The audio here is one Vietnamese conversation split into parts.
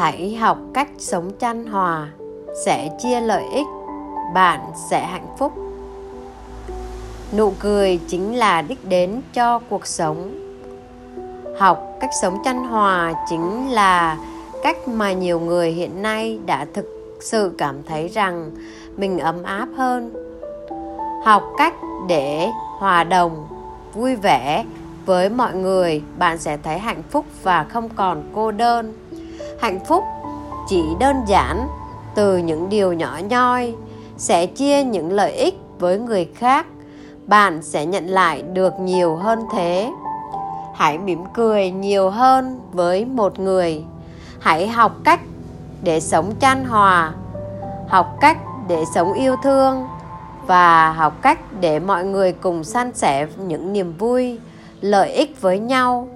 hãy học cách sống chan hòa sẽ chia lợi ích, bạn sẽ hạnh phúc. Nụ cười chính là đích đến cho cuộc sống. Học cách sống chăn hòa chính là cách mà nhiều người hiện nay đã thực sự cảm thấy rằng mình ấm áp hơn. Học cách để hòa đồng, vui vẻ với mọi người, bạn sẽ thấy hạnh phúc và không còn cô đơn hạnh phúc chỉ đơn giản từ những điều nhỏ nhoi, sẽ chia những lợi ích với người khác. Bạn sẽ nhận lại được nhiều hơn thế. Hãy mỉm cười nhiều hơn với một người. Hãy học cách để sống chan hòa, học cách để sống yêu thương, và học cách để mọi người cùng san sẻ những niềm vui, lợi ích với nhau.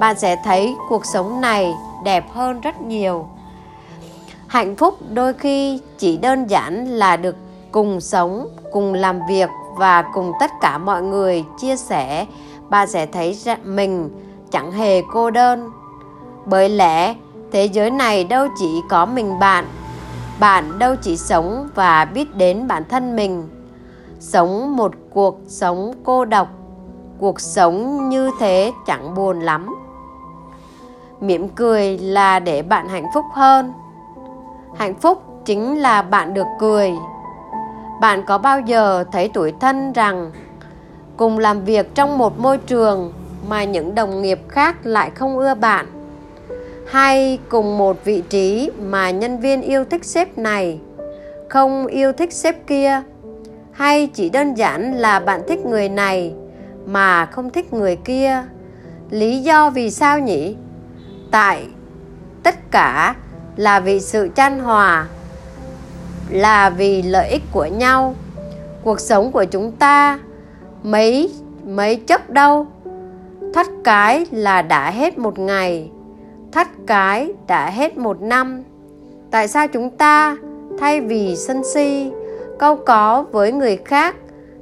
Bạn sẽ thấy cuộc sống này đẹp hơn rất nhiều. Hạnh phúc đôi khi chỉ đơn giản là được cùng sống, cùng làm việc và cùng tất cả mọi người chia sẻ. Bạn sẽ thấy mình chẳng hề cô đơn. Bởi lẽ, thế giới này đâu chỉ có mình bạn. Bạn đâu chỉ sống và biết đến bản thân mình. Sống một cuộc sống cô độc, cuộc sống như thế chẳng buồn lắm mỉm cười là để bạn hạnh phúc hơn. Hạnh phúc chính là bạn được cười. Bạn có bao giờ thấy tuổi thân rằng, cùng làm việc trong một môi trường mà những đồng nghiệp khác lại không ưa bạn? Hay cùng một vị trí mà nhân viên yêu thích sếp này không yêu thích sếp kia? Hay chỉ đơn giản là bạn thích người này mà không thích người kia? Lý do vì sao nhỉ? Tại. Tất cả là vì sự chan hòa, là vì lợi ích của nhau. Cuộc sống của chúng ta mấy mấy chấp đâu? Thắt cái là đã hết một ngày thắt cái đã hết một năm. Tại sao chúng ta thay vì sân si, câu có với người khác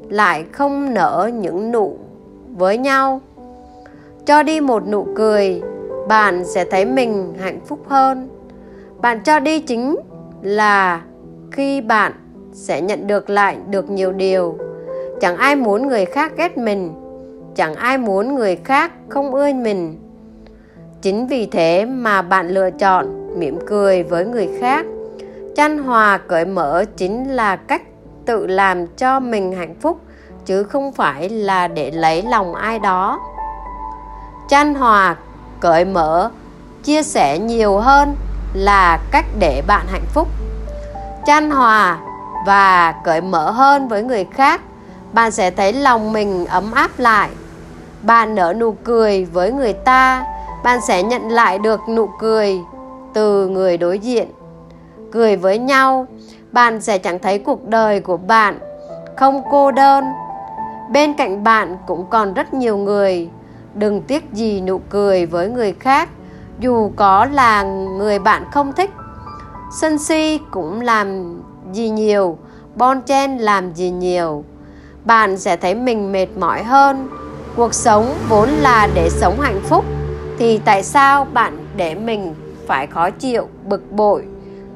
lại không nở những nụ với nhau? Cho đi một nụ cười bạn sẽ thấy mình hạnh phúc hơn. Bạn cho đi chính là khi bạn sẽ nhận được lại được nhiều điều. Chẳng ai muốn người khác ghét mình, chẳng ai muốn người khác không ưa mình. Chính vì thế mà bạn lựa chọn mỉm cười với người khác. Chăn hòa cởi mở chính là cách tự làm cho mình hạnh phúc, chứ không phải là để lấy lòng ai đó. Chăn hòa cởi mở, chia sẻ nhiều hơn là cách để bạn hạnh phúc. Chan hòa và cởi mở hơn với người khác, bạn sẽ thấy lòng mình ấm áp lại. Bạn nở nụ cười với người ta, bạn sẽ nhận lại được nụ cười từ người đối diện. Cười với nhau, bạn sẽ chẳng thấy cuộc đời của bạn không cô đơn. Bên cạnh bạn cũng còn rất nhiều người đừng tiếc gì nụ cười với người khác, dù có là người bạn không thích. Sân si cũng làm gì nhiều, bon chen làm gì nhiều. Bạn sẽ thấy mình mệt mỏi hơn. Cuộc sống vốn là để sống hạnh phúc, thì tại sao bạn để mình phải khó chịu, bực bội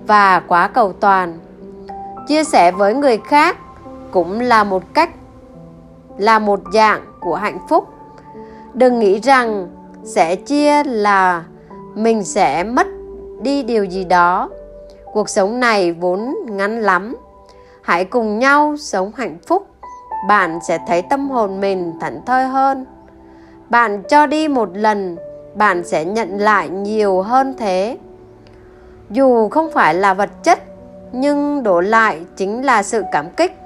và quá cầu toàn? Chia sẻ với người khác cũng là một cách, là một dạng của hạnh phúc đừng nghĩ rằng sẽ chia là mình sẽ mất đi điều gì đó. Cuộc sống này vốn ngắn lắm. Hãy cùng nhau sống hạnh phúc. Bạn sẽ thấy tâm hồn mình thảnh thơi hơn. Bạn cho đi một lần, bạn sẽ nhận lại nhiều hơn thế. Dù không phải là vật chất, nhưng đổ lại chính là sự cảm kích.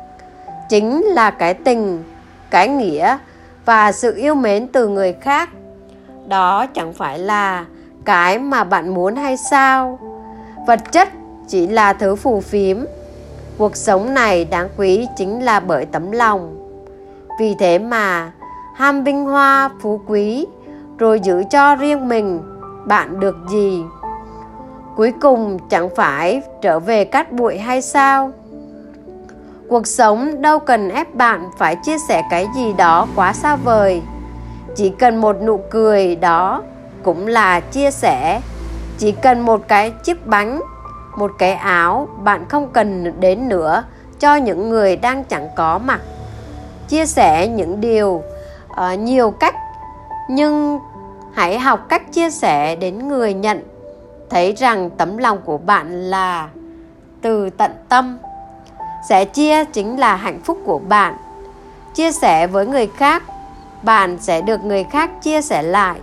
Chính là cái tình, cái nghĩa và sự yêu mến từ người khác. Đó chẳng phải là cái mà bạn muốn hay sao? Vật chất chỉ là thứ phù phiếm. Cuộc sống này đáng quý chính là bởi tấm lòng. Vì thế mà, ham vinh hoa, phú quý, rồi giữ cho riêng mình, bạn được gì? Cuối cùng chẳng phải trở về cát bụi hay sao? Cuộc sống đâu cần ép bạn phải chia sẻ cái gì đó quá xa vời. Chỉ cần một nụ cười đó cũng là chia sẻ. Chỉ cần một cái chiếc bánh một cái áo bạn không cần đến nữa cho những người đang chẳng có mặt. Chia sẻ những điều uh, nhiều cách nhưng hãy học cách chia sẻ đến người nhận. Thấy rằng tấm lòng của bạn là từ tận tâm sẻ chia chính là hạnh phúc của bạn chia sẻ với người khác bạn sẽ được người khác chia sẻ lại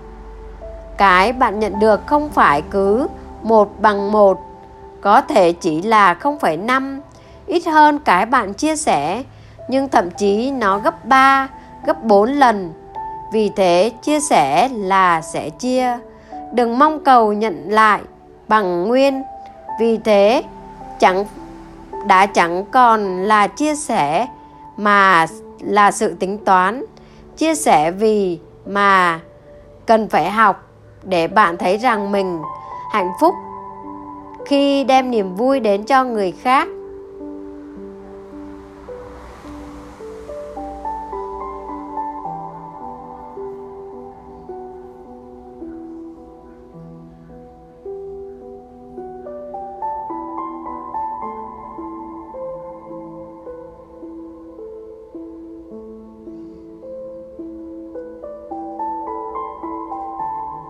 cái bạn nhận được không phải cứ một bằng một có thể chỉ là 0,5 ít hơn cái bạn chia sẻ nhưng thậm chí nó gấp 3, gấp 4 lần. Vì thế chia sẻ là sẽ chia, đừng mong cầu nhận lại bằng nguyên. Vì thế chẳng đã chẳng còn là chia sẻ mà là sự tính toán, chia sẻ vì mà cần phải học để bạn thấy rằng mình hạnh phúc khi đem niềm vui đến cho người khác.